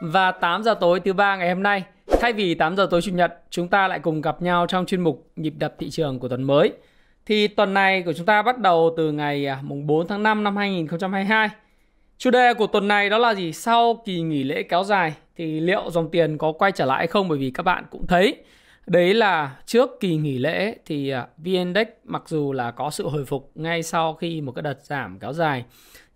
Và 8 giờ tối thứ ba ngày hôm nay, thay vì 8 giờ tối chủ nhật, chúng ta lại cùng gặp nhau trong chuyên mục nhịp đập thị trường của tuần mới. Thì tuần này của chúng ta bắt đầu từ ngày à, mùng 4 tháng 5 năm 2022. Chủ đề của tuần này đó là gì? Sau kỳ nghỉ lễ kéo dài thì liệu dòng tiền có quay trở lại hay không? Bởi vì các bạn cũng thấy Đấy là trước kỳ nghỉ lễ thì à, VN-Index mặc dù là có sự hồi phục ngay sau khi một cái đợt giảm kéo dài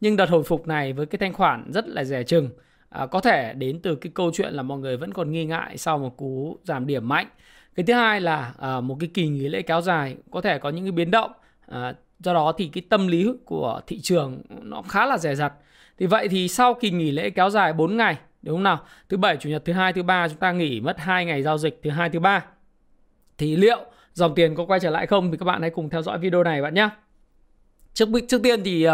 nhưng đợt hồi phục này với cái thanh khoản rất là rẻ chừng à, có thể đến từ cái câu chuyện là mọi người vẫn còn nghi ngại sau một cú giảm điểm mạnh. Cái thứ hai là à, một cái kỳ nghỉ lễ kéo dài có thể có những cái biến động. À, do đó thì cái tâm lý của thị trường nó khá là rẻ rặt. Thì vậy thì sau kỳ nghỉ lễ kéo dài 4 ngày đúng không nào? Thứ bảy chủ nhật thứ hai thứ ba chúng ta nghỉ mất hai ngày giao dịch thứ hai thứ ba. Thì liệu dòng tiền có quay trở lại không? Thì các bạn hãy cùng theo dõi video này bạn nhé. Trước trước tiên thì uh,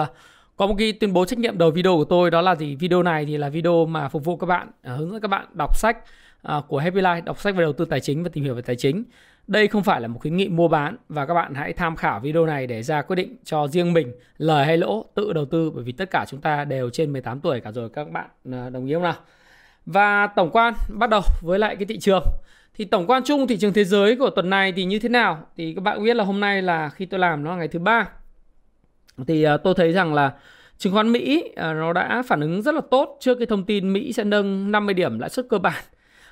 có một cái tuyên bố trách nhiệm đầu video của tôi đó là gì? Video này thì là video mà phục vụ các bạn à, hướng dẫn các bạn đọc sách à, của Happy Life, đọc sách về đầu tư tài chính và tìm hiểu về tài chính. Đây không phải là một khuyến nghị mua bán và các bạn hãy tham khảo video này để ra quyết định cho riêng mình lời hay lỗ tự đầu tư bởi vì tất cả chúng ta đều trên 18 tuổi cả rồi các bạn à, đồng ý không nào? Và tổng quan bắt đầu với lại cái thị trường thì tổng quan chung thị trường thế giới của tuần này thì như thế nào? Thì các bạn biết là hôm nay là khi tôi làm nó là ngày thứ ba. Thì à, tôi thấy rằng là chứng khoán Mỹ à, nó đã phản ứng rất là tốt trước cái thông tin Mỹ sẽ nâng 50 điểm lãi suất cơ bản.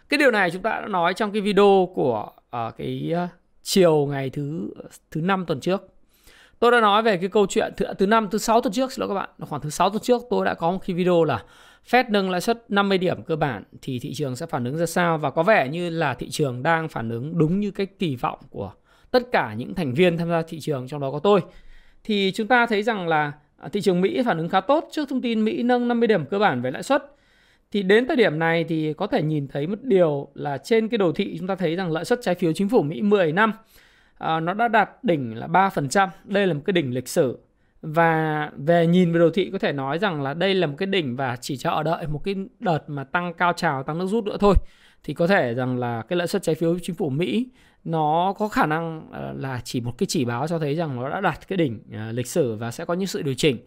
Cái điều này chúng ta đã nói trong cái video của uh, cái uh, chiều ngày thứ thứ năm tuần trước. Tôi đã nói về cái câu chuyện thứ thứ năm thứ sáu tuần trước xin lỗi các bạn, khoảng thứ sáu tuần trước tôi đã có một cái video là Fed nâng lãi suất 50 điểm cơ bản thì thị trường sẽ phản ứng ra sao và có vẻ như là thị trường đang phản ứng đúng như cái kỳ vọng của tất cả những thành viên tham gia thị trường trong đó có tôi. Thì chúng ta thấy rằng là à, thị trường Mỹ phản ứng khá tốt trước thông tin Mỹ nâng 50 điểm cơ bản về lãi suất. Thì đến thời điểm này thì có thể nhìn thấy một điều là trên cái đồ thị chúng ta thấy rằng lãi suất trái phiếu chính phủ Mỹ 10 năm à, nó đã đạt đỉnh là 3%. Đây là một cái đỉnh lịch sử và về nhìn về đồ thị có thể nói rằng là đây là một cái đỉnh và chỉ chờ đợi một cái đợt mà tăng cao trào tăng nước rút nữa thôi thì có thể rằng là cái lãi suất trái phiếu chính phủ Mỹ nó có khả năng ờ, là chỉ một cái chỉ báo cho thấy rằng nó đã đạt cái đỉnh ờ, lịch sử và sẽ có những sự điều chỉnh.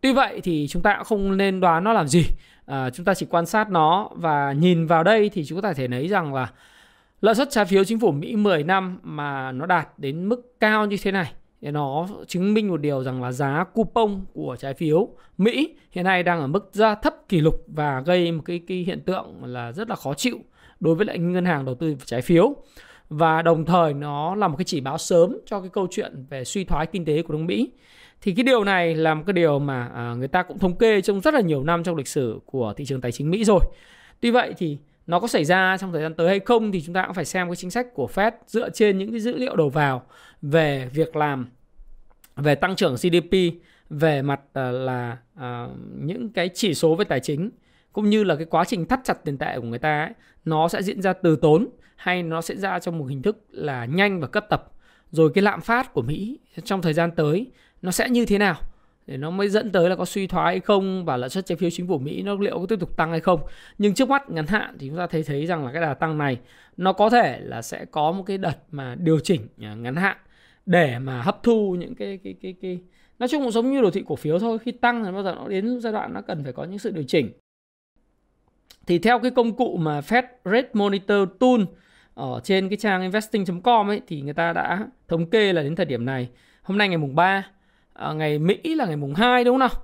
Tuy vậy thì chúng ta cũng không nên đoán nó làm gì. À, chúng ta chỉ quan sát nó và nhìn vào đây thì chúng ta có thể thấy rằng là lãi suất trái phiếu chính phủ Mỹ 10 năm mà nó đạt đến mức cao như thế này nó chứng minh một điều rằng là giá coupon của trái phiếu Mỹ hiện nay đang ở mức giá thấp kỷ lục và gây một cái, cái hiện tượng là rất là khó chịu đối với lại ngân hàng đầu tư trái phiếu. Và đồng thời nó là một cái chỉ báo sớm cho cái câu chuyện về suy thoái kinh tế của nước Mỹ. Thì cái điều này là một cái điều mà à, người ta cũng thống kê trong rất là nhiều năm trong lịch sử của thị trường tài chính Mỹ rồi. Tuy vậy thì nó có xảy ra trong thời gian tới hay không thì chúng ta cũng phải xem cái chính sách của Fed dựa trên những cái dữ liệu đầu vào về việc làm về tăng trưởng GDP về mặt à, là, là những cái chỉ số về tài chính cũng như là cái quá trình thắt chặt tiền tệ của người ta ấy, nó sẽ diễn ra từ tốn hay nó sẽ ra trong một hình thức là nhanh và cấp tập. Rồi cái lạm phát của Mỹ trong thời gian tới nó sẽ như thế nào? Để nó mới dẫn tới là có suy thoái hay không và lãi suất trái phiếu chính phủ Mỹ nó liệu có tiếp tục tăng hay không. Nhưng trước mắt ngắn hạn thì chúng ta thấy thấy rằng là cái đà tăng này nó có thể là sẽ có một cái đợt mà điều chỉnh à, ngắn hạn để mà hấp thu những cái cái cái cái nói chung cũng giống như đồ thị cổ phiếu thôi. Khi tăng thì bao giờ nó đến giai đoạn nó cần phải có những sự điều chỉnh thì theo cái công cụ mà Fed Rate Monitor Tool ở trên cái trang investing.com ấy thì người ta đã thống kê là đến thời điểm này hôm nay ngày mùng 3 à, ngày Mỹ là ngày mùng 2 đúng không nào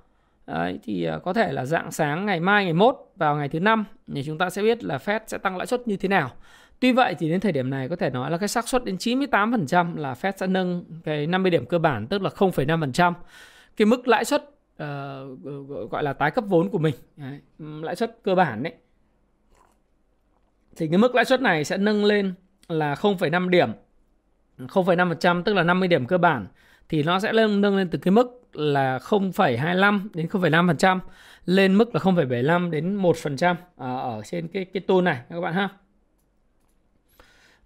Đấy, thì à, có thể là dạng sáng ngày mai ngày mốt vào ngày thứ năm thì chúng ta sẽ biết là Fed sẽ tăng lãi suất như thế nào. Tuy vậy thì đến thời điểm này có thể nói là cái xác suất đến 98% là Fed sẽ nâng cái 50 điểm cơ bản tức là 0,5%. Cái mức lãi suất uh, gọi là tái cấp vốn của mình, đấy, lãi suất cơ bản đấy. Thì cái mức lãi suất này sẽ nâng lên là 0,5 điểm. 0,5% tức là 50 điểm cơ bản thì nó sẽ nâng nâng lên từ cái mức là 0,25 đến 0,5% lên mức là 0,75 đến 1% à, ở trên cái cái tool này các bạn ha.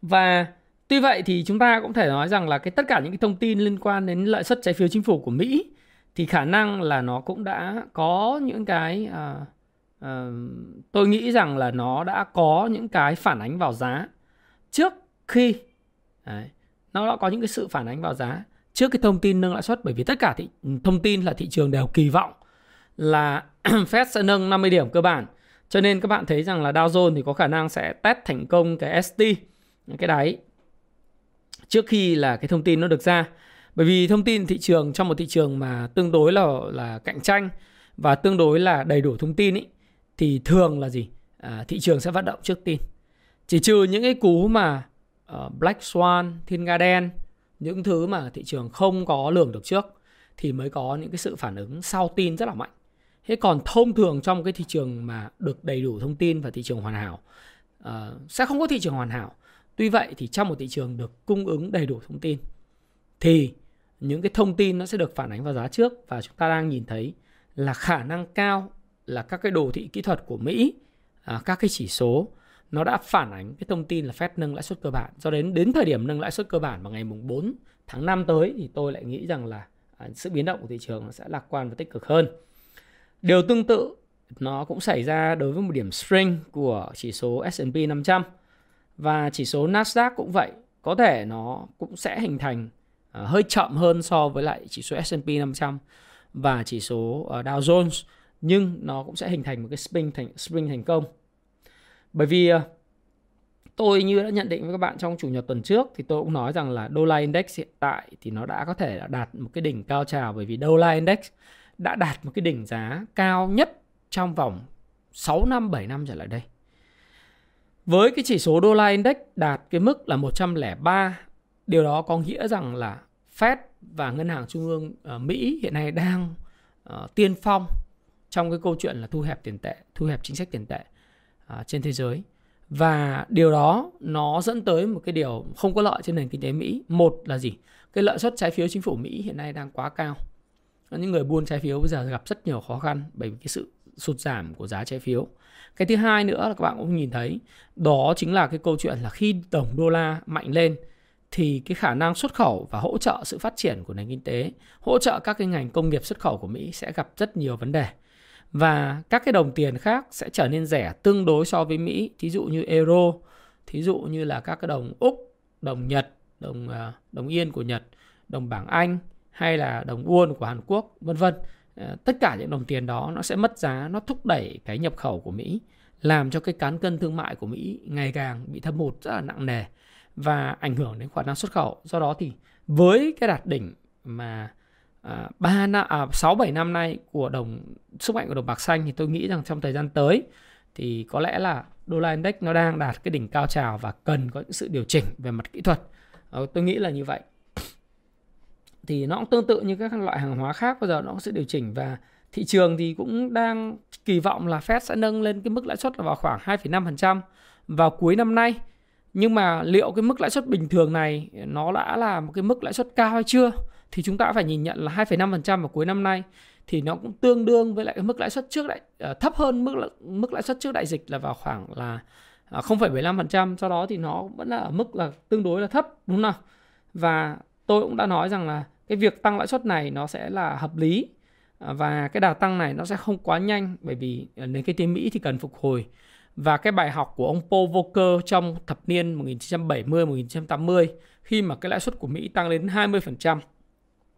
Và tuy vậy thì chúng ta cũng thể nói rằng là cái tất cả những cái thông tin liên quan đến lợi suất trái phiếu chính phủ của Mỹ thì khả năng là nó cũng đã có những cái uh, uh, tôi nghĩ rằng là nó đã có những cái phản ánh vào giá trước khi đấy, nó đã có những cái sự phản ánh vào giá trước cái thông tin nâng lãi suất bởi vì tất cả thị, thông tin là thị trường đều kỳ vọng là Fed sẽ nâng 50 điểm cơ bản. Cho nên các bạn thấy rằng là Dow Jones thì có khả năng sẽ test thành công cái ST cái đáy trước khi là cái thông tin nó được ra. Bởi vì thông tin thị trường trong một thị trường mà tương đối là là cạnh tranh và tương đối là đầy đủ thông tin ý, thì thường là gì? À, thị trường sẽ vận động trước tin. Chỉ trừ những cái cú mà uh, Black Swan, Thiên Nga đen, những thứ mà thị trường không có lường được trước thì mới có những cái sự phản ứng sau tin rất là mạnh. Thế còn thông thường trong cái thị trường mà được đầy đủ thông tin và thị trường hoàn hảo uh, sẽ không có thị trường hoàn hảo. Tuy vậy thì trong một thị trường được cung ứng đầy đủ thông tin thì những cái thông tin nó sẽ được phản ánh vào giá trước và chúng ta đang nhìn thấy là khả năng cao là các cái đồ thị kỹ thuật của Mỹ, à, các cái chỉ số nó đã phản ánh cái thông tin là Fed nâng lãi suất cơ bản. Do đến đến thời điểm nâng lãi suất cơ bản vào ngày mùng 4 tháng 5 tới thì tôi lại nghĩ rằng là à, sự biến động của thị trường sẽ lạc quan và tích cực hơn. Điều tương tự nó cũng xảy ra đối với một điểm string của chỉ số S&P 500 và chỉ số Nasdaq cũng vậy. Có thể nó cũng sẽ hình thành à, hơi chậm hơn so với lại chỉ số S&P 500 và chỉ số ờ, Dow Jones nhưng nó cũng sẽ hình thành một cái spring thành spring thành công. Bởi vì ờ, tôi như đã nhận định với các bạn trong chủ nhật tuần trước thì tôi cũng nói rằng là đô la index hiện tại thì nó đã có thể là đạt một cái đỉnh cao trào bởi vì đô la index đã đạt một cái đỉnh giá cao nhất trong vòng 6 năm 7 năm trở lại đây. Với cái chỉ số đô la index đạt cái mức là 103, điều đó có nghĩa rằng là Fed và ngân hàng trung ương ở Mỹ hiện nay đang uh, tiên phong trong cái câu chuyện là thu hẹp tiền tệ, thu hẹp chính sách tiền tệ à, trên thế giới. Và điều đó nó dẫn tới một cái điều không có lợi trên nền kinh tế Mỹ. Một là gì? Cái lợi suất trái phiếu chính phủ Mỹ hiện nay đang quá cao những người buôn trái phiếu bây giờ gặp rất nhiều khó khăn bởi vì cái sự sụt giảm của giá trái phiếu cái thứ hai nữa là các bạn cũng nhìn thấy đó chính là cái câu chuyện là khi đồng đô la mạnh lên thì cái khả năng xuất khẩu và hỗ trợ sự phát triển của nền kinh tế hỗ trợ các cái ngành công nghiệp xuất khẩu của mỹ sẽ gặp rất nhiều vấn đề và các cái đồng tiền khác sẽ trở nên rẻ tương đối so với mỹ. Thí dụ như euro, thí dụ như là các cái đồng úc, đồng nhật, đồng à, đồng yên của nhật, đồng bảng anh, hay là đồng won của Hàn Quốc, vân vân. À, tất cả những đồng tiền đó nó sẽ mất giá, nó thúc đẩy cái nhập khẩu của Mỹ, làm cho cái cán cân thương mại của Mỹ ngày càng bị thâm hụt rất là nặng nề và ảnh hưởng đến khả năng xuất khẩu. Do đó thì với cái đạt đỉnh mà À, ba năm à, sáu bảy năm nay của đồng sức mạnh của đồng bạc xanh thì tôi nghĩ rằng trong thời gian tới thì có lẽ là đô la index nó đang đạt cái đỉnh cao trào và cần có những sự điều chỉnh về mặt kỹ thuật. Ờ, tôi nghĩ là như vậy. Thì nó cũng tương tự như các loại hàng hóa khác bây giờ nó sẽ điều chỉnh và thị trường thì cũng đang kỳ vọng là Fed sẽ nâng lên cái mức lãi suất là vào khoảng 2,5% vào cuối năm nay. Nhưng mà liệu cái mức lãi suất bình thường này nó đã là một cái mức lãi suất cao hay chưa? Thì chúng ta phải nhìn nhận là 2,5% vào cuối năm nay thì nó cũng tương đương với lại cái mức lãi suất trước đại uh, thấp hơn mức mức lãi suất trước đại dịch là vào khoảng là uh, 0,75%, do đó thì nó vẫn là ở mức là tương đối là thấp đúng không nào? Và tôi cũng đã nói rằng là cái việc tăng lãi suất này nó sẽ là hợp lý à, và cái đà tăng này nó sẽ không quá nhanh bởi vì ờ, nền kinh tế Mỹ thì cần phục hồi và cái bài học của ông Paul Volcker trong thập niên 1970-1980 khi mà cái lãi suất của Mỹ tăng lên 20%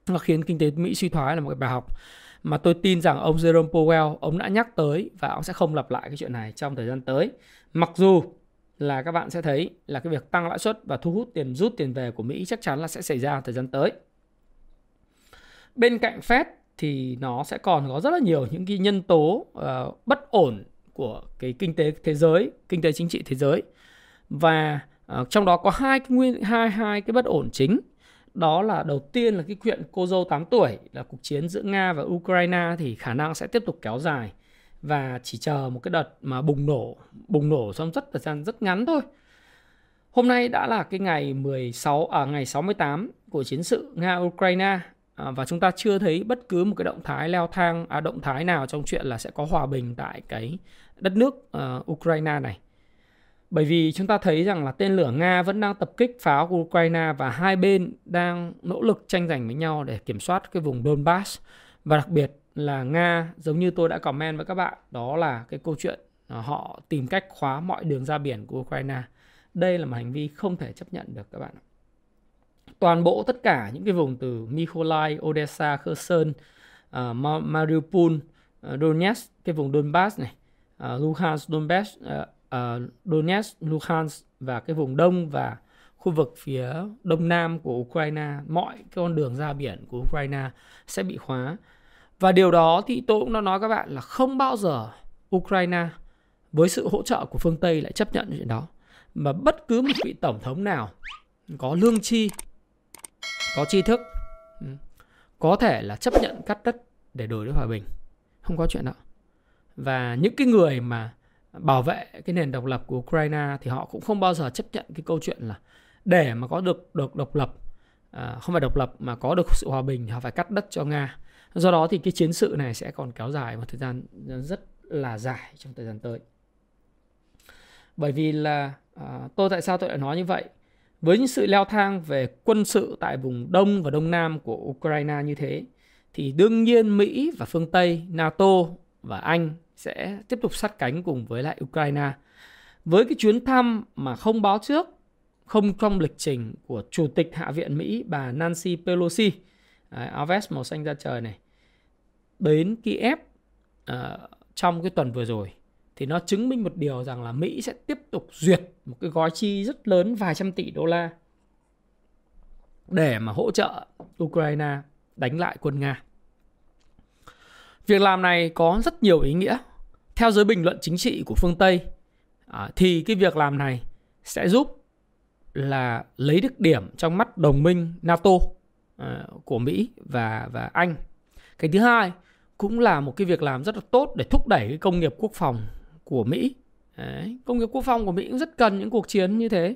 nó khiến kinh tế Mỹ suy thoái là một cái bài học mà tôi tin rằng ông Jerome Powell ông đã nhắc tới và ông sẽ không lặp lại cái chuyện này trong thời gian tới. Mặc dù là các bạn sẽ thấy là cái việc tăng lãi suất và thu hút tiền rút tiền về của Mỹ chắc chắn là sẽ xảy ra thời gian tới bên cạnh Fed thì nó sẽ còn có rất là nhiều những cái nhân tố uh, bất ổn của cái kinh tế thế giới, kinh tế chính trị thế giới. Và uh, trong đó có hai cái nguyên hai hai cái bất ổn chính. Đó là đầu tiên là cái chuyện cô dâu 8 tuổi là cuộc chiến giữa Nga và Ukraine thì khả năng sẽ tiếp tục kéo dài và chỉ chờ một cái đợt mà bùng nổ, bùng nổ trong rất thời gian rất ngắn thôi. Hôm nay đã là cái ngày 16 à ngày 68 của chiến sự Nga Ukraine à, và chúng ta chưa thấy bất cứ một cái động thái leo thang à, động thái nào trong chuyện là sẽ có hòa bình tại cái đất nước uh, Ukraine này bởi vì chúng ta thấy rằng là tên lửa Nga vẫn đang tập kích pháo của Ukraine và hai bên đang nỗ lực tranh giành với nhau để kiểm soát cái vùng Donbass. Và đặc biệt là Nga, giống như tôi đã comment với các bạn, đó là cái câu chuyện họ tìm cách khóa mọi đường ra biển của Ukraine. Đây là một hành vi không thể chấp nhận được các bạn. Toàn bộ tất cả những cái vùng từ Mykolaiv, Odessa, Kherson, uh, Mariupol, uh, Donetsk, cái vùng Donbass này, uh, Luhansk, Donbass, uh, uh, Donetsk, Luhansk và cái vùng đông và khu vực phía đông nam của Ukraine, mọi cái con đường ra biển của Ukraine sẽ bị khóa. Và điều đó thì tôi cũng đã nói các bạn là không bao giờ Ukraine với sự hỗ trợ của phương Tây lại chấp nhận chuyện đó. Mà bất cứ một vị tổng thống nào có lương chi, có tri thức, ừ, có thể là chấp nhận cắt đất để đổi lấy hòa bình. Không có chuyện đó. Và những cái người mà bảo vệ cái nền độc lập của Ukraine thì họ cũng không bao giờ chấp nhận cái câu chuyện là để mà có được được độc lập à, không phải độc lập mà có được sự hòa bình thì họ phải cắt đất cho Nga. Do đó thì cái chiến sự này sẽ còn kéo dài một thời gian rất là dài trong thời gian tới. Bởi vì là à, tôi tại sao tôi lại nói như vậy? Với những sự leo thang về quân sự tại vùng đông và đông nam của Ukraine như thế thì đương nhiên Mỹ và phương Tây, NATO và Anh sẽ tiếp tục sát cánh cùng với lại Ukraine. Với cái chuyến thăm mà không báo trước, không trong lịch trình của Chủ tịch Hạ viện Mỹ bà Nancy Pelosi, đấy, áo vest màu xanh da trời này, đến Kiev uh, trong cái tuần vừa rồi thì nó chứng minh một điều rằng là Mỹ sẽ tiếp tục duyệt một cái gói chi rất lớn vài trăm tỷ đô la để mà hỗ trợ Ukraine đánh lại quân Nga. Việc làm này có rất nhiều ý nghĩa. Theo giới bình luận chính trị của phương Tây à, thì cái việc làm này sẽ giúp là lấy được điểm trong mắt đồng minh NATO à, của Mỹ và và Anh. Cái thứ hai cũng là một cái việc làm rất là tốt để thúc đẩy cái công nghiệp quốc phòng của Mỹ. Đấy, công nghiệp quốc phòng của Mỹ cũng rất cần những cuộc chiến như thế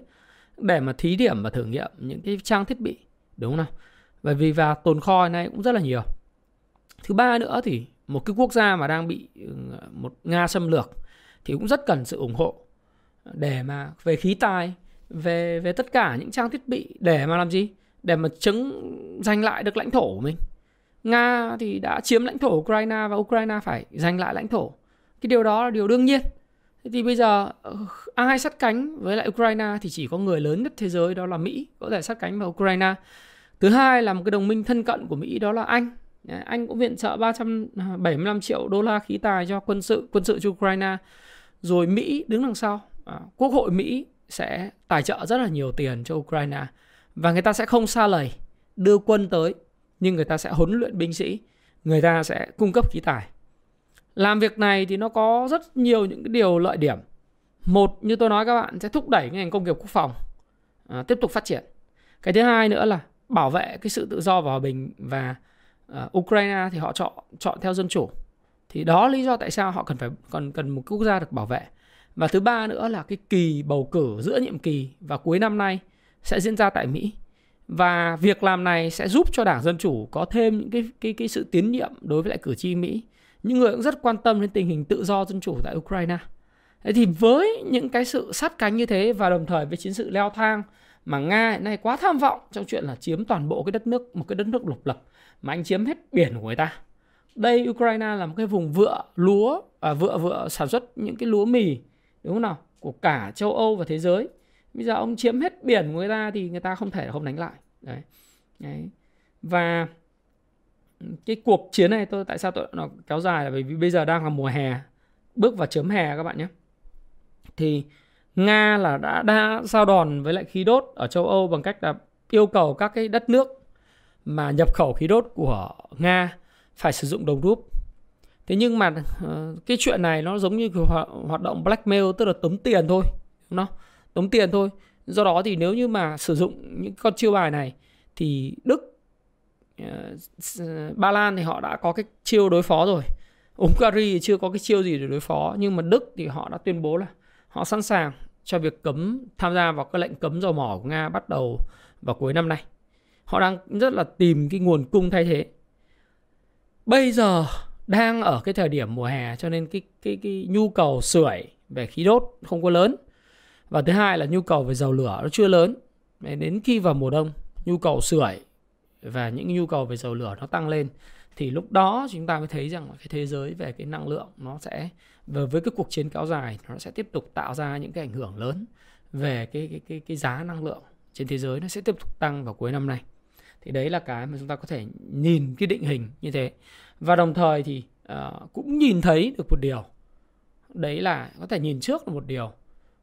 để mà thí điểm và thử nghiệm những cái trang thiết bị đúng không nào? Bởi vì và tồn kho này cũng rất là nhiều. Thứ ba nữa thì một cái quốc gia mà đang bị ừ, một Nga xâm lược thì cũng rất cần sự ủng hộ để mà về khí tài, về về tất cả những trang thiết bị để mà làm gì? Để mà chứng giành lại được lãnh thổ của mình. Nga thì đã chiếm lãnh thổ Ukraine và Ukraine phải giành lại lãnh thổ. Cái điều đó là điều đương nhiên. Thế thì bây giờ ờ, ai sát cánh với lại Ukraine thì chỉ có người lớn nhất thế giới đó là Mỹ có thể sát cánh với Ukraine. Thứ hai là một cái đồng minh thân cận của Mỹ đó là Anh. Anh cũng viện trợ 375 à, triệu đô la khí tài cho quân sự quân sự cho Ukraine. Rồi Mỹ đứng đằng sau. À, Quốc hội Mỹ sẽ tài trợ rất là nhiều tiền cho Ukraine và người ta sẽ không xa lầy đưa quân tới nhưng người ta sẽ huấn luyện binh sĩ, người ta sẽ cung cấp khí tài. Làm việc này thì nó có rất nhiều những cái điều lợi điểm. Một như tôi nói các bạn sẽ thúc đẩy ngành công nghiệp quốc phòng à, tiếp tục phát triển. Cái thứ hai nữa là bảo vệ cái sự tự do và hòa bình và uh, Ukraine thì họ chọn chọn theo dân chủ. Thì đó lý do tại sao họ cần phải còn cần một quốc gia được bảo vệ. Và thứ ba nữa là cái kỳ bầu cử giữa nhiệm kỳ và cuối năm nay sẽ diễn ra tại Mỹ. Và việc làm này sẽ giúp cho Đảng Dân Chủ có thêm những cái cái cái sự tiến nhiệm đối với lại cử tri Mỹ. Những người cũng rất quan tâm đến tình hình tự do dân chủ tại Ukraine. Thế thì với những cái sự sát cánh như thế và đồng thời với chiến sự leo thang mà Nga hiện nay quá tham vọng trong chuyện là chiếm toàn bộ cái đất nước một cái đất nước độc lập mà anh chiếm hết biển của người ta. Đây Ukraine là một cái vùng vựa lúa à, vựa vựa sản xuất những cái lúa mì đúng không nào? Của cả châu Âu và thế giới. Bây giờ ông chiếm hết biển của người ta thì người ta không thể không đánh lại. Đấy, đấy. và cái cuộc chiến này tôi tại sao tôi nó kéo dài là bởi vì bây giờ đang là mùa hè bước vào chớm hè các bạn nhé. Thì nga là đã đã giao đòn với lại khí đốt ở châu âu bằng cách là yêu cầu các cái đất nước mà nhập khẩu khí đốt của nga phải sử dụng đồng rúp. Thế nhưng mà ờ, cái chuyện này nó giống như hoạt động blackmail, tức là tống tiền thôi, đúng không? Tống tiền thôi. Do đó thì nếu như mà sử dụng những con chiêu bài này thì đức ờ, ờ, ba lan thì họ đã có cái chiêu đối phó rồi. Hungary thì chưa có cái chiêu gì để đối phó, nhưng mà đức thì họ đã tuyên bố là họ sẵn sàng cho việc cấm, tham gia vào các lệnh cấm dầu mỏ của nga bắt đầu vào cuối năm nay họ đang rất là tìm cái nguồn cung thay thế. Bây giờ đang ở cái thời điểm mùa hè cho nên cái cái cái nhu cầu sưởi về khí đốt không có lớn. Và thứ hai là nhu cầu về dầu lửa nó chưa lớn. Đến khi vào mùa đông, nhu cầu sưởi và những nhu cầu về dầu lửa nó tăng lên thì lúc đó chúng ta mới thấy rằng cái thế giới về cái năng lượng nó sẽ và với cái cuộc chiến kéo dài, nó sẽ tiếp tục tạo ra những cái ảnh hưởng lớn về cái cái cái cái giá năng lượng trên thế giới nó sẽ tiếp tục tăng vào cuối năm nay thì đấy là cái mà chúng ta có thể nhìn cái định hình như thế. Và đồng thời thì uh, cũng nhìn thấy được một điều. Đấy là có thể nhìn trước được một điều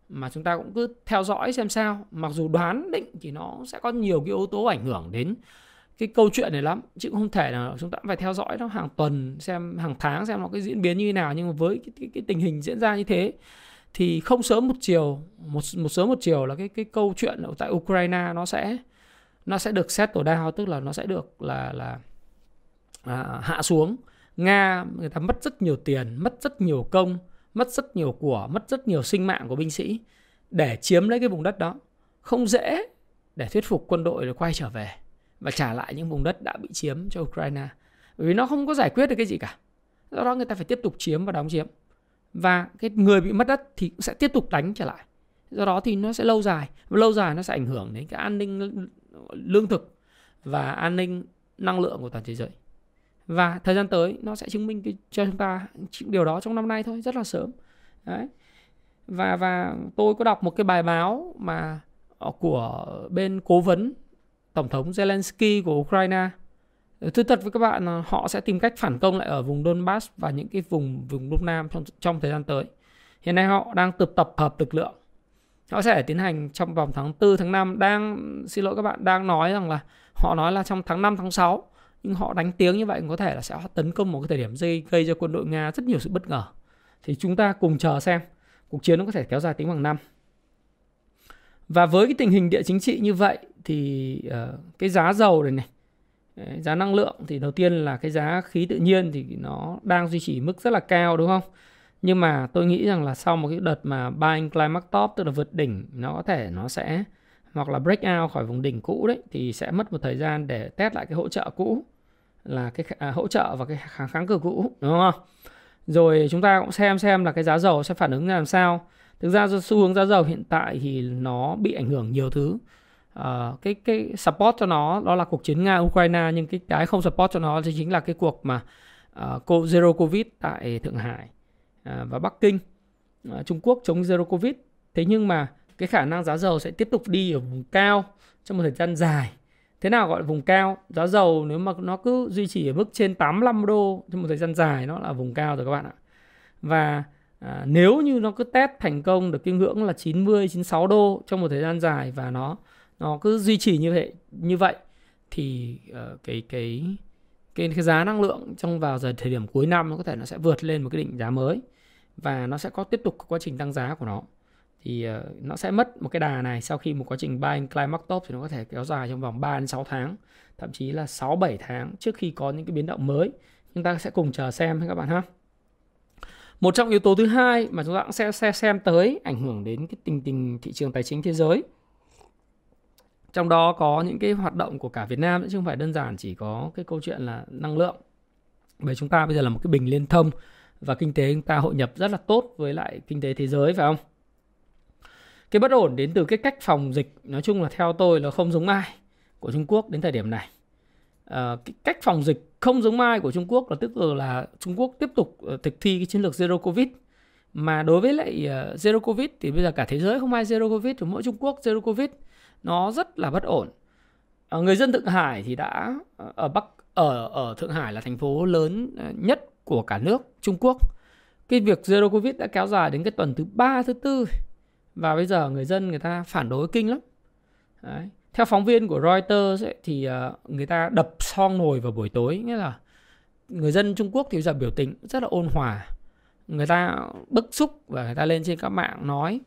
mà chúng ta cũng cứ theo dõi xem sao. Mặc dù đoán định thì nó sẽ có nhiều cái yếu tố ảnh hưởng đến cái câu chuyện này lắm chứ không thể là chúng ta phải theo dõi nó hàng tuần xem hàng tháng xem nó cái diễn biến như thế nào. Nhưng mà với cái, cái, cái tình hình diễn ra như thế thì không sớm một chiều một một sớm một chiều là cái cái câu chuyện ở tại Ukraine nó sẽ nó sẽ được settle down tức là nó sẽ được là là à, hạ xuống. Nga người ta mất rất nhiều tiền mất rất nhiều công mất rất nhiều của mất rất nhiều sinh mạng của binh sĩ để chiếm lấy cái vùng đất đó. Không dễ để thuyết phục quân đội để quay trở về và trả lại những vùng đất đã bị chiếm cho Ukraine. Bởi vì nó không có giải quyết được cái gì cả. Do đó người ta phải tiếp tục chiếm và đóng chiếm. Và cái người bị mất đất thì cũng sẽ tiếp tục đánh trở lại. Do đó thì nó sẽ lâu dài và lâu dài nó sẽ ảnh hưởng đến cái an ninh lương thực và an ninh năng lượng của toàn thế giới và thời gian tới nó sẽ chứng minh cho chúng ta điều đó trong năm nay thôi rất là sớm đấy và và tôi có đọc một cái bài báo mà ờ, của bên cố vấn tổng thống Zelensky của Ukraine ờ, Thưa thật với các bạn họ sẽ tìm cách phản công lại ở vùng Donbass và những cái vùng vùng Đông Nam trong, trong thời gian tới. Hiện nay họ đang tập tập hợp lực lượng. Họ sẽ tiến hành trong vòng tháng 4 tháng 5 đang xin lỗi các bạn đang nói rằng là họ nói là trong tháng 5 tháng 6 nhưng họ đánh tiếng như vậy có thể là sẽ tấn công một cái thời điểm gây gây cho quân đội Nga rất nhiều sự bất ngờ. Thì chúng ta cùng chờ xem cuộc chiến nó có thể kéo dài tính bằng năm. Và với cái tình hình địa chính trị như vậy thì uh, cái giá dầu này này giá năng lượng thì đầu tiên là cái giá khí tự nhiên thì nó đang duy trì mức rất là cao đúng không? Nhưng mà tôi nghĩ rằng là sau một cái đợt mà buying climax top tức là vượt đỉnh nó có thể nó sẽ hoặc là break out khỏi vùng đỉnh cũ đấy thì sẽ mất một thời gian để test lại cái hỗ trợ cũ là cái à, hỗ trợ và cái kháng kháng cự cũ đúng không? Rồi chúng ta cũng xem xem là cái giá dầu sẽ phản ứng ra làm sao. Thực ra xu hướng giá dầu hiện tại thì nó bị ảnh hưởng nhiều thứ uh, cái cái support cho nó đó là cuộc chiến nga ukraine nhưng cái cái không support cho nó thì chính là cái cuộc mà uh, zero covid tại thượng hải À, và bắc kinh à, trung quốc chống zero covid. Thế nhưng mà cái khả năng giá dầu sẽ tiếp tục đi ở vùng cao trong một thời gian dài. Thế nào gọi là vùng cao? Giá dầu nếu mà nó cứ duy trì ở mức trên 85 đô trong một thời gian dài nó là vùng cao rồi các bạn ạ. Và à, nếu như nó cứ test thành công được cái ngưỡng là 90 96 đô trong một thời gian dài và nó nó cứ duy trì như vậy như vậy thì uh, cái cái cái cái giá năng lượng trong vào giờ thời điểm cuối năm nó có thể nó sẽ vượt lên một cái định giá mới và nó sẽ có tiếp tục quá trình tăng giá của nó. Thì uh, nó sẽ mất một cái đà này sau khi một quá trình buying climax top thì nó có thể kéo dài trong vòng 3 đến 6 tháng thậm chí là 6 7 tháng trước khi có những cái biến động mới. Chúng ta sẽ cùng chờ xem các bạn ha. Một trong yếu tố thứ hai mà chúng ta cũng sẽ, sẽ xem tới ảnh hưởng đến cái tình tình thị trường tài chính thế giới. Trong đó có những cái hoạt động của cả Việt Nam chứ không phải đơn giản chỉ có cái câu chuyện là năng lượng. Bởi chúng ta bây giờ là một cái bình liên thông và kinh tế chúng ta hội nhập rất là tốt với lại kinh tế thế giới phải không? Cái bất ổn đến từ cái cách phòng dịch nói chung là theo tôi là không giống ai của Trung Quốc đến thời điểm này. À, cái cách phòng dịch không giống ai của Trung Quốc là tức là Trung Quốc tiếp tục ờ, thực thi cái chiến lược zero covid. Mà đối với lại uh, zero covid thì bây giờ cả thế giới không ai zero covid chỉ mỗi Trung Quốc zero covid nó rất là bất ổn. À, người dân Thượng Hải thì đã ở Bắc ở ở Thượng Hải là thành phố lớn nhất của cả nước Trung Quốc. Cái việc zero covid đã kéo dài đến cái tuần thứ ba thứ tư. Và bây giờ người dân người ta phản đối kinh lắm. Đấy. theo phóng viên của Reuters ấy, thì ờ, người ta đập son nồi vào buổi tối. Nghĩa là người dân Trung Quốc thì bây giờ biểu tình rất là ôn hòa. Người ta bức xúc và người ta lên trên các mạng nói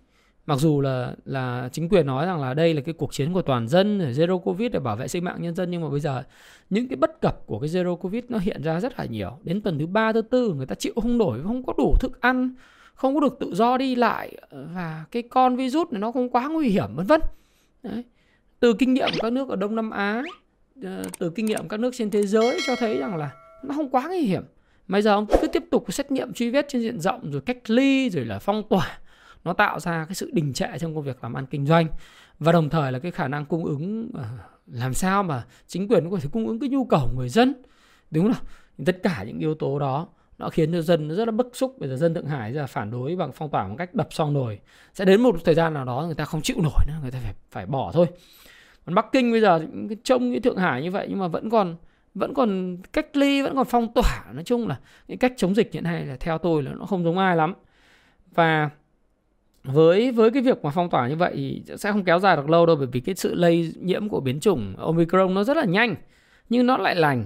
mặc dù là là chính quyền nói rằng là đây là cái cuộc chiến của toàn dân zero covid để bảo vệ sinh mạng nhân dân, nhưng mà bây giờ những cái bất cập của cái zero covid nó hiện ra rất là nhiều. Đến tuần thứ ba, thứ tư, người ta chịu không nổi, không có đủ thức ăn, không có được tự do đi lại, và cái con virus này nó không quá nguy hiểm, vân vân. Từ kinh nghiệm của các nước ở đông nam á ờ, từ kinh nghiệm các nước trên thế giới cho thấy rằng là nó không quá nguy hiểm. Bây giờ ông cứ tiếp tục xét nghiệm truy vết trên diện rộng, rồi cách ly, rồi là phong tỏa nó tạo ra cái sự đình trệ trong công việc làm ăn kinh doanh. Và đồng thời là cái khả năng cung ứng à, làm sao mà chính quyền có thể cung ứng cái nhu cầu của người dân. Đúng không tất cả những yếu tố đó, nó khiến cho dân rất là bức xúc. Bây giờ dân thượng hải giờ phản đối bằng phong tỏa bằng cách đập xong nồi. Sẽ đến một thời gian nào đó người ta không chịu nổi nữa, người ta phải phải bỏ thôi. Còn bắc kinh bây giờ trông như thượng hải như vậy nhưng mà vẫn còn vẫn còn cách ly, vẫn còn phong tỏa. Nói chung là cái cách chống dịch hiện nay là theo tôi là nó không giống ai lắm. Và với với cái việc mà phong tỏa như vậy thì sẽ không kéo dài được lâu đâu, bởi vì cái sự lây nhiễm của biến chủng omicron nó rất là nhanh, nhưng nó lại lành.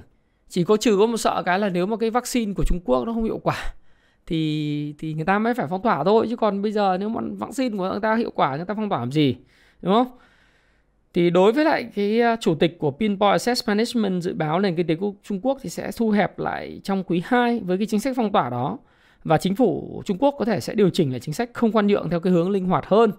Chỉ có trừ có một sợ cái là nếu mà cái vaccine của Trung Quốc nó không hiệu quả, thì thì người ta mới phải phong tỏa thôi. Chứ còn bây giờ nếu mà vaccine của người ta hiệu quả, người ta phong tỏa làm gì, đúng không? Thì đối với lại cái à, chủ tịch của Pinpoint Asset Management dự báo nền kinh tế của Trung Quốc thì sẽ thu hẹp lại trong quý 2 với cái chính sách phong tỏa đó và chính phủ Trung Quốc có thể sẽ điều chỉnh lại chính sách không khoan nhượng theo cái hướng linh hoạt hơn.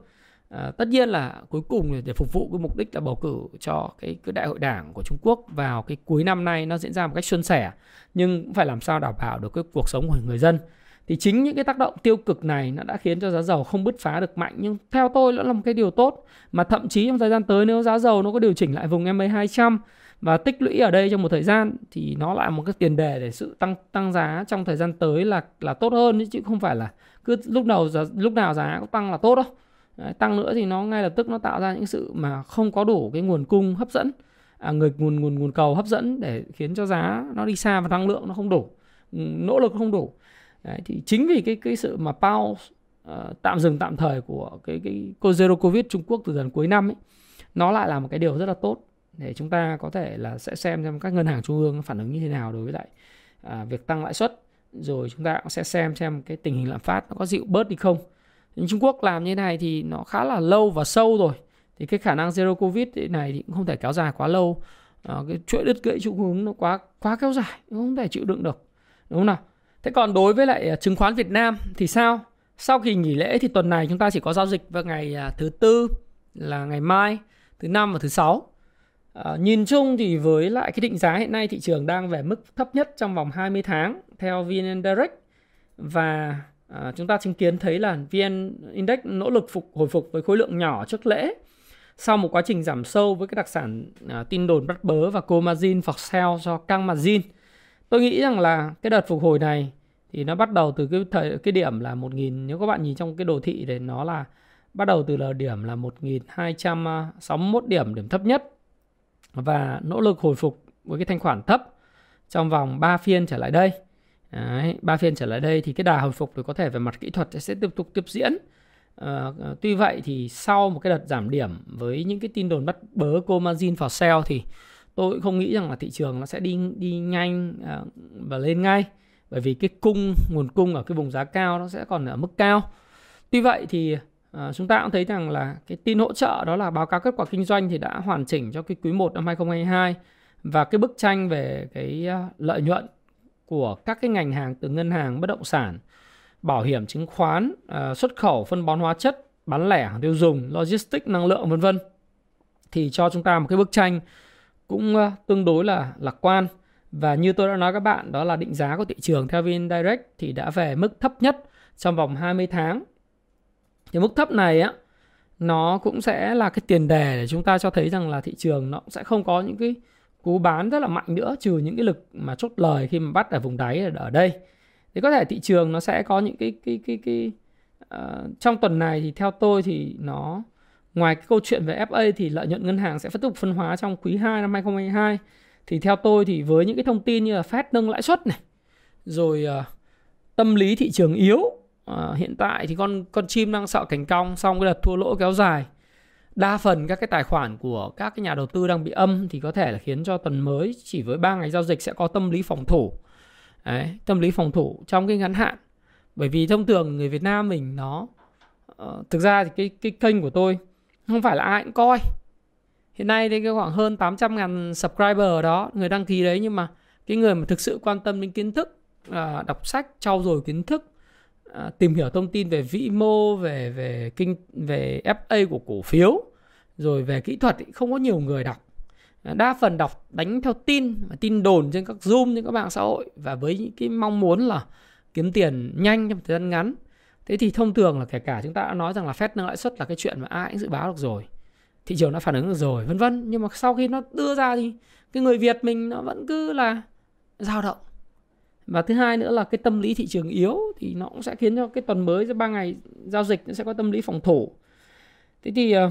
À, tất nhiên là cuối cùng để phục vụ cái mục đích là bầu cử cho cái cái đại hội đảng của Trung Quốc vào cái cuối năm nay nó diễn ra một cách suôn sẻ nhưng cũng phải làm sao đảm bảo được cái cuộc sống của người dân thì chính những cái tác động tiêu cực này nó đã khiến cho giá dầu không bứt phá được mạnh. Nhưng theo tôi nó là một cái điều tốt. Mà thậm chí trong thời gian tới nếu giá dầu nó có điều chỉnh lại vùng MA 200 và tích lũy ở đây trong một thời gian thì nó lại một cái tiền đề để sự tăng tăng giá trong thời gian tới là là tốt hơn chứ không phải là cứ lúc đầu giá, lúc nào giá cũng tăng là tốt đâu. Đấy, tăng nữa thì nó ngay lập tức nó tạo ra những sự mà không có đủ cái nguồn cung hấp dẫn à, người nguồn nguồn nguồn cầu hấp dẫn để khiến cho giá nó đi xa và năng lượng nó không đủ ừ, nỗ lực không đủ. Đấy, thì chính vì cái cái sự mà pause uh, ờ, tạm dừng tạm thời của cái cái zero covid Trung Quốc từ dần cuối năm ấy nó lại là một cái điều rất là tốt để chúng ta có thể là sẽ xem xem các ngân hàng trung ương phản ứng như thế nào đối với lại uh, việc tăng lãi suất. Rồi chúng ta cũng sẽ xem xem cái tình hình lạm phát nó có dịu bớt đi không. Nhưng Trung Quốc làm như thế này thì nó khá là lâu và sâu rồi. Thì cái khả năng zero covid này thì cũng không thể kéo dài quá lâu. À, cái chuỗi đứt gãy xu hướng nó quá quá kéo dài không thể chịu đựng được. Đúng không nào? Thế còn đối với lại à, chứng khoán Việt Nam thì sao sau kỳ nghỉ lễ thì tuần này chúng ta chỉ có giao dịch vào ngày à, thứ tư là ngày mai thứ năm và thứ sáu à, nhìn chung thì với lại cái định giá hiện nay thị trường đang về mức thấp nhất trong vòng 20 tháng theo VN Direct và à, chúng ta chứng kiến thấy là VN Index nỗ lực phục hồi phục với khối lượng nhỏ trước lễ sau một quá trình giảm sâu với cái đặc sản à, tin đồn bắt bớ và cô margin for sale do căng margin. Tôi nghĩ rằng là cái đợt phục hồi này thì nó bắt đầu từ cái thời cái điểm là 1000 nếu các bạn nhìn trong cái đồ thị thì nó là bắt đầu từ là điểm là 1261 điểm điểm thấp nhất và nỗ lực hồi phục với cái thanh khoản thấp trong vòng 3 phiên trở lại đây. Đấy, 3 phiên trở lại đây thì cái đà hồi phục thì có thể về mặt kỹ thuật sẽ tiếp tục tiếp diễn. À, tuy vậy thì sau một cái đợt giảm điểm với những cái tin đồn bắt bớ cô margin for sale thì tôi cũng không nghĩ rằng là thị trường nó sẽ đi đi nhanh à, và lên ngay. Bởi vì cái cung nguồn cung ở cái vùng giá cao nó sẽ còn ở mức cao. Tuy vậy thì à, chúng ta cũng thấy rằng là cái tin hỗ trợ đó là báo cáo kết quả kinh doanh thì đã hoàn chỉnh cho cái quý 1 năm 2022 và cái bức tranh về cái à, lợi nhuận của các cái ngành hàng từ ngân hàng bất động sản bảo hiểm chứng khoán à, xuất khẩu phân bón hóa chất bán lẻ tiêu dùng logistics năng lượng vân vân. Thì cho chúng ta một cái bức tranh cũng tương đối là lạc quan và như tôi đã nói các bạn đó là định giá của thị trường theo VN Direct thì đã về mức thấp nhất trong vòng 20 tháng. Thì mức thấp này á nó cũng sẽ là cái tiền đề để chúng ta cho thấy rằng là thị trường nó sẽ không có những cái cú bán rất là mạnh nữa trừ những cái lực mà chốt lời khi mà bắt ở vùng đáy ở đây thì có thể thị trường nó sẽ có những cái cái cái cái uh, trong tuần này thì theo tôi thì nó ngoài cái câu chuyện về FA thì lợi nhuận ngân hàng sẽ tiếp tục phân hóa trong quý 2 năm 2022 thì theo tôi thì với những cái thông tin như là Fed nâng lãi suất này rồi uh, tâm lý thị trường yếu uh, hiện tại thì con con chim đang sợ cảnh cong xong cái đợt thua lỗ kéo dài. Đa phần các cái tài khoản của các cái nhà đầu tư đang bị âm thì có thể là khiến cho tuần mới chỉ với 3 ngày giao dịch sẽ có tâm lý phòng thủ. Đấy, tâm lý phòng thủ trong cái ngắn hạn. Bởi vì thông thường người Việt Nam mình nó uh, thực ra thì cái cái kênh của tôi không phải là ai cũng coi. Hiện nay thì cái khoảng hơn 800 ngàn subscriber đó người đăng ký đấy nhưng mà cái người mà thực sự quan tâm đến kiến thức à, đọc sách trau dồi kiến thức À, tìm hiểu thông tin về vĩ mô về về kinh về FA của cổ phiếu rồi về kỹ thuật thì không có nhiều người đọc. À, đa phần đọc đánh theo tin tin đồn trên các zoom trên các mạng xã hội và với những cái mong muốn là kiếm tiền nhanh trong thời gian ngắn thế thì thông thường là kể cả chúng ta đã nói rằng là Fed nâng lãi suất là cái chuyện mà ai cũng dự báo được rồi. Thị trường đã phản ứng được rồi, vân vân. Nhưng mà sau khi nó đưa ra thì cái người Việt mình nó vẫn cứ là dao động. Và thứ hai nữa là cái tâm lý thị trường yếu thì nó cũng sẽ khiến cho cái tuần mới ba ngày giao dịch nó sẽ có tâm lý phòng thủ. Thế thì ờ,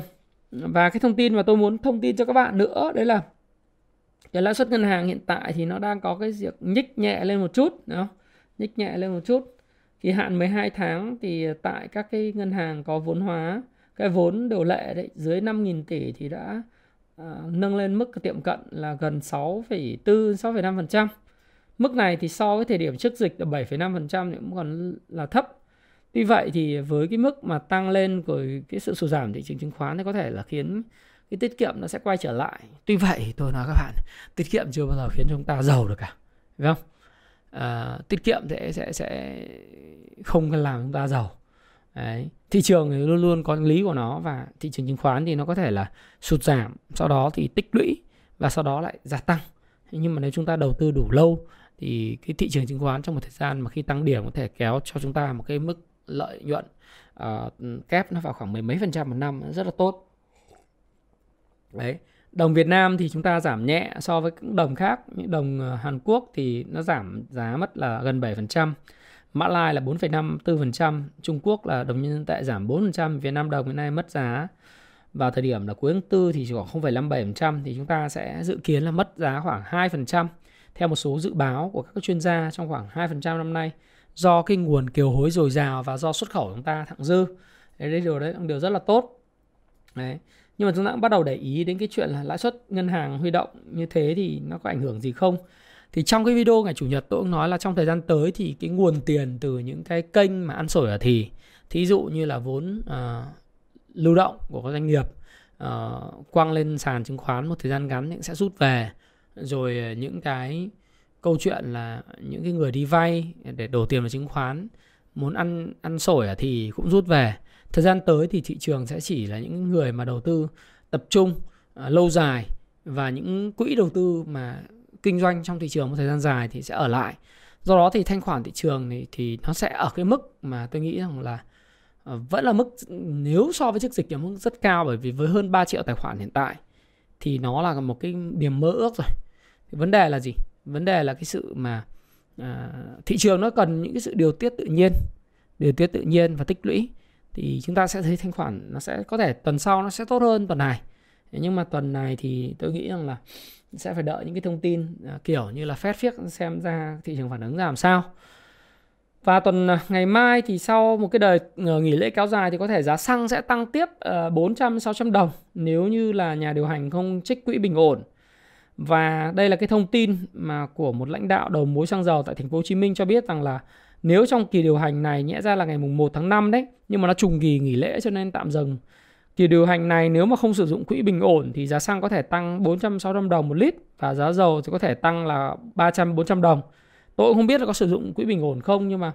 và cái thông tin mà tôi muốn thông tin cho các bạn nữa, đấy là cái lãi suất ngân hàng hiện tại thì nó đang có cái việc nhích nhẹ lên một chút đúng không? nhích nhẹ lên một chút kỳ hạn 12 tháng thì tại các cái ngân hàng có vốn hóa cái vốn điều lệ đấy dưới 5.000 tỷ thì đã uh, nâng lên mức tiệm cận là gần 6,4 6,5%. Mức này thì so với thời điểm trước dịch là 7,5% thì cũng còn là thấp. Tuy vậy thì với cái mức mà tăng lên của cái sự sụt giảm thị trường chứng khoán thì có thể là khiến cái tiết kiệm nó sẽ quay trở lại. Tuy vậy tôi nói các bạn, tiết kiệm chưa bao giờ khiến chúng ta giàu được cả. đúng không? Uh, tiết kiệm sẽ sẽ sẽ không làm chúng ta giàu. Đấy. Thị trường thì luôn luôn có lý của nó và thị trường chứng khoán thì nó có thể là sụt giảm, sau đó thì tích lũy và sau đó lại gia tăng. Nhưng mà nếu chúng ta đầu tư đủ lâu thì cái thị trường chứng khoán trong một thời gian mà khi tăng điểm có thể kéo cho chúng ta một cái mức lợi nhuận uh, kép nó vào khoảng mười mấy phần trăm một năm rất là tốt. Đấy. Đồng Việt Nam thì chúng ta giảm nhẹ so với các đồng khác, những đồng ờ, Hàn Quốc thì nó giảm giá mất là gần 7%. Mã Lai là 4,54%, Trung Quốc là đồng nhân dân tệ giảm 4%, Việt Nam đồng hiện nay mất giá vào thời điểm là cuối tháng 4 thì chỉ khoảng 0,57% thì chúng ta sẽ dự kiến là mất giá khoảng 2% theo một số dự báo của các chuyên gia trong khoảng 2% năm nay do cái nguồn kiều hối dồi dào và do xuất khẩu chúng ta thặng dư. Đấy, đấy điều đấy là điều rất là tốt. Đấy. Nhưng mà chúng ta cũng bắt đầu để ý đến cái chuyện là lãi suất ngân hàng huy động như thế thì nó có ảnh hưởng gì không? thì trong cái video ngày chủ nhật tôi cũng nói là trong thời gian tới thì cái nguồn tiền từ những cái kênh mà ăn sổi ở thì thí dụ như là vốn uh, lưu động của các doanh nghiệp uh, quăng lên sàn chứng khoán một thời gian ngắn thì sẽ rút về rồi ờ, những cái câu chuyện là những cái người đi vay để đổ tiền vào chứng khoán muốn ăn ăn sổi thì cũng rút về thời gian tới thì thị trường sẽ chỉ là những người mà đầu tư tập trung uh, lâu dài và những quỹ đầu tư mà kinh doanh trong thị trường một thời gian dài thì sẽ ở lại. Do đó thì thanh khoản thị trường thì, thì nó sẽ ở cái mức mà tôi nghĩ rằng là uh, vẫn là mức nếu so với trước dịch thì mức rất cao bởi vì với hơn 3 triệu tài khoản hiện tại thì nó là một cái điểm mơ ước rồi. Thì vấn đề là gì? Vấn đề là cái sự mà uh, thị trường nó cần những cái sự điều tiết tự nhiên điều tiết tự nhiên và tích lũy thì chúng ta sẽ thấy thanh khoản nó sẽ, có thể tuần sau nó sẽ tốt hơn tuần này nhưng mà tuần này thì tôi nghĩ rằng là sẽ phải đợi những cái thông tin à, kiểu như là phép viết xem ra thị trường phản ứng ra làm sao. Và tuần à, ngày mai thì sau một cái đời nghỉ lễ kéo dài thì có thể giá xăng sẽ tăng tiếp ờ, 400-600 đồng nếu như là nhà điều hành không trích quỹ bình ổn. Và đây là cái thông tin mà của một lãnh đạo đầu mối xăng dầu tại thành phố Hồ Chí Minh cho biết rằng là nếu trong kỳ điều hành này nhẽ ra là ngày mùng 1 tháng 5 đấy, nhưng mà nó trùng kỳ nghỉ lễ cho nên tạm dừng Kỳ điều hành này nếu mà không sử dụng quỹ bình ổn thì giá xăng có thể tăng 400 600 đồng một lít và giá dầu thì có thể tăng là 300 400 đồng. Tôi cũng không biết là có sử dụng quỹ bình ổn không nhưng mà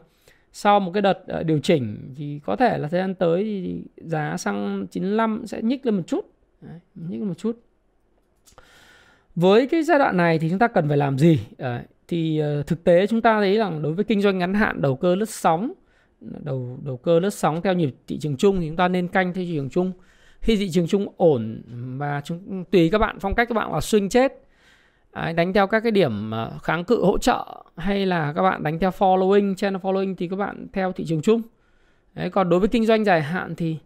sau một cái đợt ờ, điều chỉnh thì có thể là thời gian tới thì giá xăng 95 sẽ nhích lên một chút. Đấy, nhích lên một chút. Với cái giai đoạn này thì chúng ta cần phải làm gì? Đấy, thì ờ, thực tế chúng ta thấy rằng đối với kinh doanh ngắn hạn đầu cơ lướt sóng đầu đầu cơ lướt sóng theo nhịp thị trường chung thì chúng ta nên canh theo thị trường chung. Khi thị trường chung ổn và chúng tùy các bạn phong cách các bạn là swing chết Đấy, đánh theo các cái điểm ờ, kháng cự hỗ trợ hay là các bạn đánh theo following channel following thì các bạn theo thị trường chung. Đấy, còn đối với kinh doanh dài hạn thì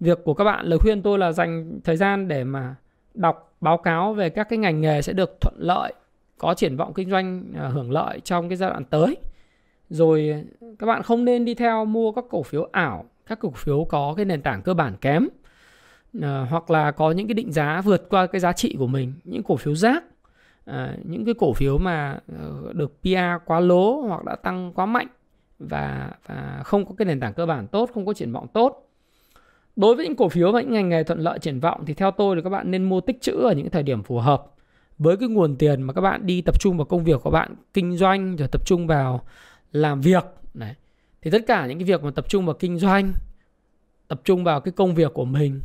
việc của các bạn lời khuyên tôi là dành thời gian để mà đọc báo cáo về các cái ngành nghề sẽ được thuận lợi có triển vọng kinh doanh à, hưởng lợi trong cái giai đoạn tới. Rồi à, các bạn không nên đi theo mua các cổ phiếu ảo các cổ phiếu có cái nền tảng cơ bản kém à, hoặc là có những cái định giá vượt qua cái giá trị của mình. Những cổ phiếu rác à, những cái cổ phiếu mà à, được PR quá lố hoặc đã tăng quá mạnh và và không có cái nền tảng cơ bản tốt không có triển vọng tốt. Đối với những cổ phiếu và những ngành nghề thuận lợi triển vọng thì theo tôi thì các bạn nên mua tích trữ ở những thời điểm phù hợp với cái nguồn tiền mà các bạn đi tập trung vào công việc của bạn, kinh doanh, rồi tập trung vào làm việc, này, thì tất cả những cái việc mà tập trung vào kinh doanh, tập trung vào cái công việc của mình,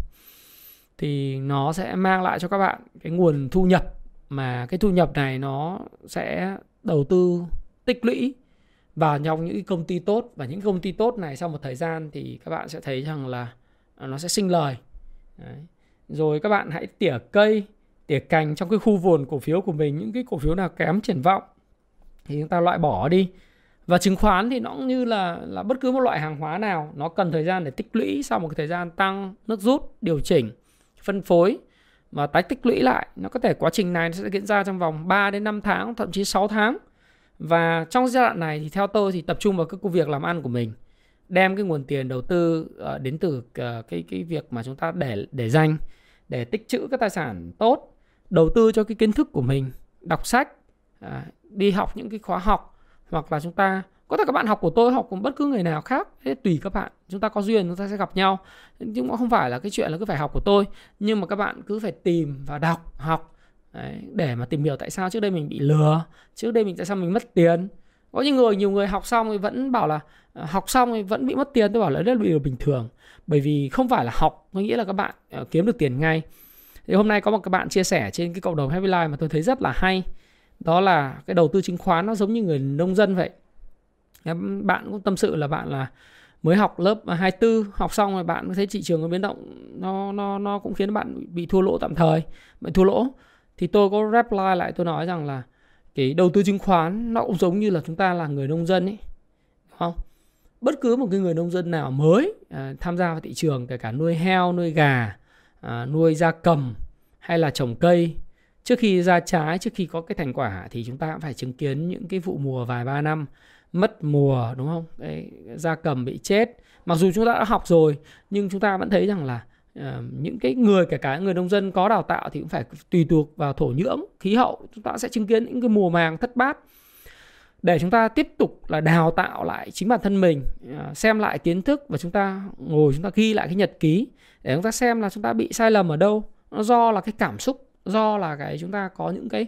thì nó sẽ mang lại cho các bạn cái nguồn thu nhập mà cái thu nhập này nó sẽ đầu tư tích lũy vào trong những công ty tốt và những công ty tốt này sau một thời gian thì các bạn sẽ thấy rằng là nó sẽ sinh lời Đấy. rồi các bạn hãy tỉa cây để cành trong cái khu vườn cổ phiếu của mình, những cái cổ phiếu nào kém triển vọng thì chúng ta loại bỏ đi. Và chứng khoán thì nó cũng như là là bất cứ một loại hàng hóa nào, nó cần thời gian để tích lũy sau một cái thời gian tăng nước rút, điều chỉnh, phân phối. Mà tái tích lũy lại, nó có thể quá trình này sẽ diễn ra trong vòng 3 đến 5 tháng, thậm chí 6 tháng. Và trong giai đoạn này thì theo tôi thì tập trung vào các công việc làm ăn của mình, đem cái nguồn tiền đầu tư ờ, đến từ ờ, cái cái việc mà chúng ta để để dành, để tích trữ các tài sản tốt đầu tư cho cái kiến thức của mình đọc sách à, đi học những cái khóa học hoặc là chúng ta có thể các bạn học của tôi học cùng bất cứ người nào khác thế tùy các bạn. Chúng ta có duyên chúng ta sẽ gặp nhau. Nhưng mà không phải là cái chuyện là cứ phải học của tôi nhưng mà các bạn cứ phải tìm và đọc học. Đấy, để mà tìm hiểu tại sao trước đây mình bị lừa trước đây mình tại sao mình mất tiền. Có những người nhiều người học xong thì vẫn bảo là à, học xong thì vẫn bị mất tiền. Tôi bảo là đấy là điều bình thường. Bởi vì không phải là học có nghĩa là các bạn à, kiếm được tiền ngay thì hôm nay có một các bạn chia sẻ trên cái cộng đồng Happy Life mà tôi thấy rất là hay. Đó là cái đầu tư chứng khoán nó giống như người nông dân vậy. Bạn cũng tâm sự là bạn là mới học lớp 24 học xong rồi bạn thấy thị trường có biến động nó nó nó cũng khiến bạn bị thua lỗ tạm thời bị thua lỗ. Thì tôi có reply lại tôi nói rằng là cái đầu tư chứng khoán nó cũng giống như là chúng ta là người nông dân ấy đúng không? Bất cứ một cái người nông dân nào mới à, tham gia vào thị trường kể cả nuôi heo nuôi gà à, nuôi gia cầm hay là trồng cây. Trước khi ra trái trước khi có cái thành quả thì chúng ta cũng phải chứng kiến những cái vụ mùa vài ba năm mất mùa đúng không? Đấy, gia cầm bị chết. Mặc dù chúng ta đã học rồi nhưng chúng ta vẫn thấy rằng là uh, những cái người kể cả người nông dân có đào tạo thì cũng phải tùy thuộc vào thổ nhưỡng khí hậu. Chúng ta sẽ chứng kiến những cái mùa màng thất bát để chúng ta tiếp tục là đào tạo lại chính bản thân mình à, xem lại kiến thức và chúng ta ngồi, chúng ta ghi lại cái nhật ký để chúng ta xem là chúng ta bị sai lầm ở đâu. Nó do là cái cảm xúc, do là cái chúng ta có những cái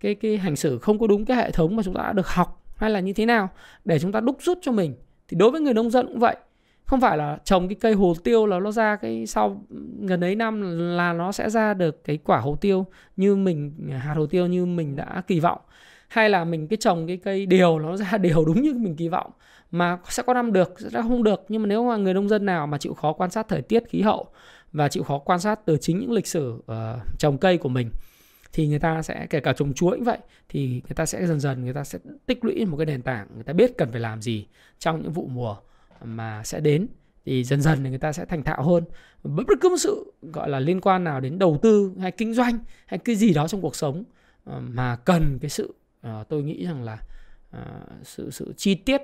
cái cái hành xử không có đúng cái hệ thống mà chúng ta đã được học hay là như thế nào để chúng ta đúc rút cho mình. Thì đối với người nông dân cũng vậy, không phải là trồng cái cây hồ tiêu là nó ra cái sau gần ấy năm là nó sẽ ra được cái quả hồ tiêu như mình, hạt hồ tiêu như mình đã kỳ vọng hay là mình cái trồng cái cây điều nó ra điều đúng như mình kỳ vọng mà sẽ có năm được sẽ không được. Nhưng mà nếu mà người nông dân nào mà chịu khó quan sát thời tiết khí hậu và chịu khó quan sát từ chính những lịch sử uh, trồng cây của mình thì người ta sẽ kể cả trồng chuối cũng vậy thì người ta sẽ dần dần người ta sẽ tích lũy một cái nền tảng người ta biết cần phải làm gì trong những vụ mùa mà sẽ đến. Thì dần dần thì người ta sẽ thành thạo hơn. Bất cứ một sự gọi là liên quan nào đến đầu tư hay kinh doanh hay cái gì đó trong cuộc sống ờ, mà cần cái sự Ờ, tôi nghĩ rằng là uh, sự sự chi tiết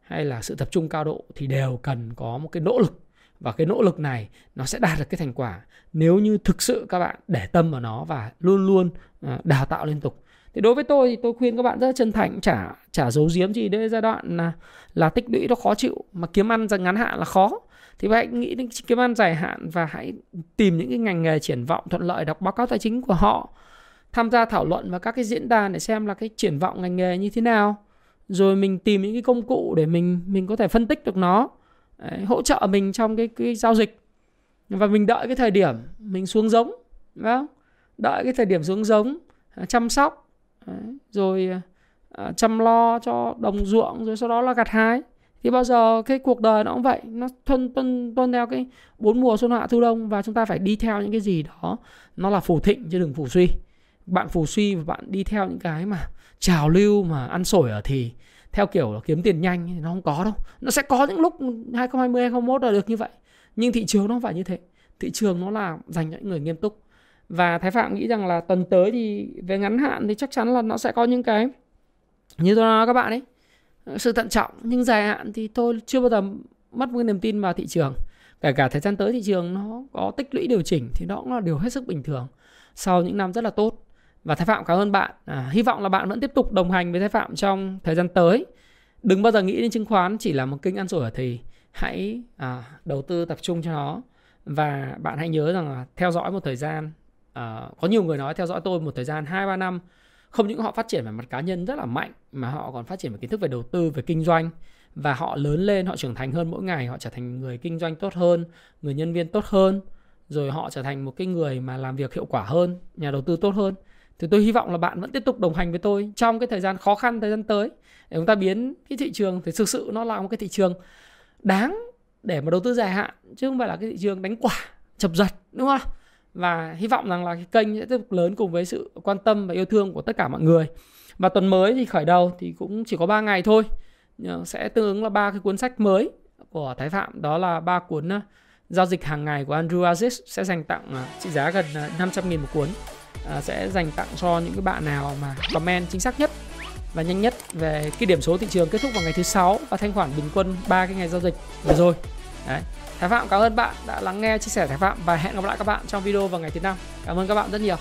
hay là sự tập trung cao độ thì đều cần có một cái nỗ lực. Và cái nỗ lực này nó sẽ đạt được cái thành quả nếu như thực sự các bạn để tâm vào nó và luôn luôn à, đào tạo liên tục. Thì đối với tôi thì tôi khuyên các bạn rất chân thành chả chả giấu giếm gì đây giai đoạn là là tích lũy nó khó chịu mà kiếm ăn ngắn hạn là khó. Thì hãy nghĩ đến kiếm ăn dài hạn và hãy tìm những cái ngành nghề triển vọng thuận lợi đọc báo cáo tài chính của họ tham gia thảo luận vào các cái diễn đàn để xem là cái triển vọng ngành nghề như thế nào. Rồi mình tìm những cái công cụ để mình mình có thể phân tích được nó Đấy, hỗ trợ mình trong cái cái giao dịch. Và mình đợi cái thời điểm mình xuống giống đúng không? đợi cái thời điểm xuống giống à, chăm sóc Đấy, rồi à, chăm lo cho đồng ruộng rồi sau đó là gặt hái. Thì bao giờ cái cuộc đời nó cũng vậy nó tuân tuân tuân theo cái bốn mùa xuân hạ thu đông và chúng ta phải đi theo những cái gì đó. Nó là phù thịnh chứ đừng phù suy bạn phù suy và bạn đi theo những cái mà trào lưu, mà ăn sổi ở thì theo kiểu là kiếm tiền nhanh thì nó không có đâu. Nó sẽ có những lúc 2020 2021 là được như vậy. Nhưng thị trường nó không phải như thế. Thị trường nó là dành cho những người nghiêm túc. Và thái phạm nghĩ rằng là tuần tới thì về ngắn hạn thì chắc chắn là nó sẽ có những cái như tôi nói các bạn ấy. Sự thận trọng, nhưng dài hạn thì tôi chưa bao giờ mất một cái niềm tin vào thị trường. Kể cả thời gian tới thị trường nó có tích lũy điều chỉnh thì nó cũng là điều hết sức bình thường. Sau những năm rất là tốt và Thái Phạm cảm ơn bạn. À, hy vọng là bạn vẫn tiếp tục đồng hành với Thái Phạm trong thời gian tới. Đừng bao giờ nghĩ đến chứng khoán chỉ là một kênh ăn sổi ở thì hãy à, đầu tư tập trung cho nó và bạn hãy nhớ rằng là theo dõi một thời gian à, có nhiều người nói theo dõi tôi một thời gian 2 3 năm không những họ phát triển về mặt cá nhân rất là mạnh mà họ còn phát triển về kiến thức về đầu tư về kinh doanh và họ lớn lên họ trưởng thành hơn mỗi ngày họ trở thành người kinh doanh tốt hơn người nhân viên tốt hơn rồi họ trở thành một cái người mà làm việc hiệu quả hơn nhà đầu tư tốt hơn thì tôi hy vọng là bạn vẫn tiếp tục đồng hành với tôi trong cái thời gian khó khăn thời gian tới để chúng ta biến cái thị trường, thì thực sự nó là một cái thị trường đáng để mà đầu tư dài hạn, chứ không phải là cái thị trường đánh quả, chập giật, đúng không? Và hy vọng rằng là cái kênh sẽ tiếp tục lớn cùng với sự quan tâm và yêu thương của tất cả mọi người. Và tuần mới thì khởi đầu thì cũng chỉ có 3 ngày thôi. Sẽ tương ứng là ba cái cuốn sách mới của Thái Phạm, đó là ba cuốn ờ, giao dịch hàng ngày của Andrew Aziz sẽ dành tặng ờ, trị giá gần ờ, 500 nghìn một cuốn. À, sẽ dành tặng cho những cái bạn nào mà comment chính xác nhất và nhanh nhất về cái điểm số thị trường kết thúc vào ngày thứ sáu và thanh khoản bình quân ba cái ngày giao dịch vừa rồi. Đấy. Thái Phạm, cảm ơn bạn đã lắng nghe chia sẻ Thái Phạm và hẹn gặp lại các bạn trong video vào ngày thứ năm. Cảm ơn các bạn rất nhiều.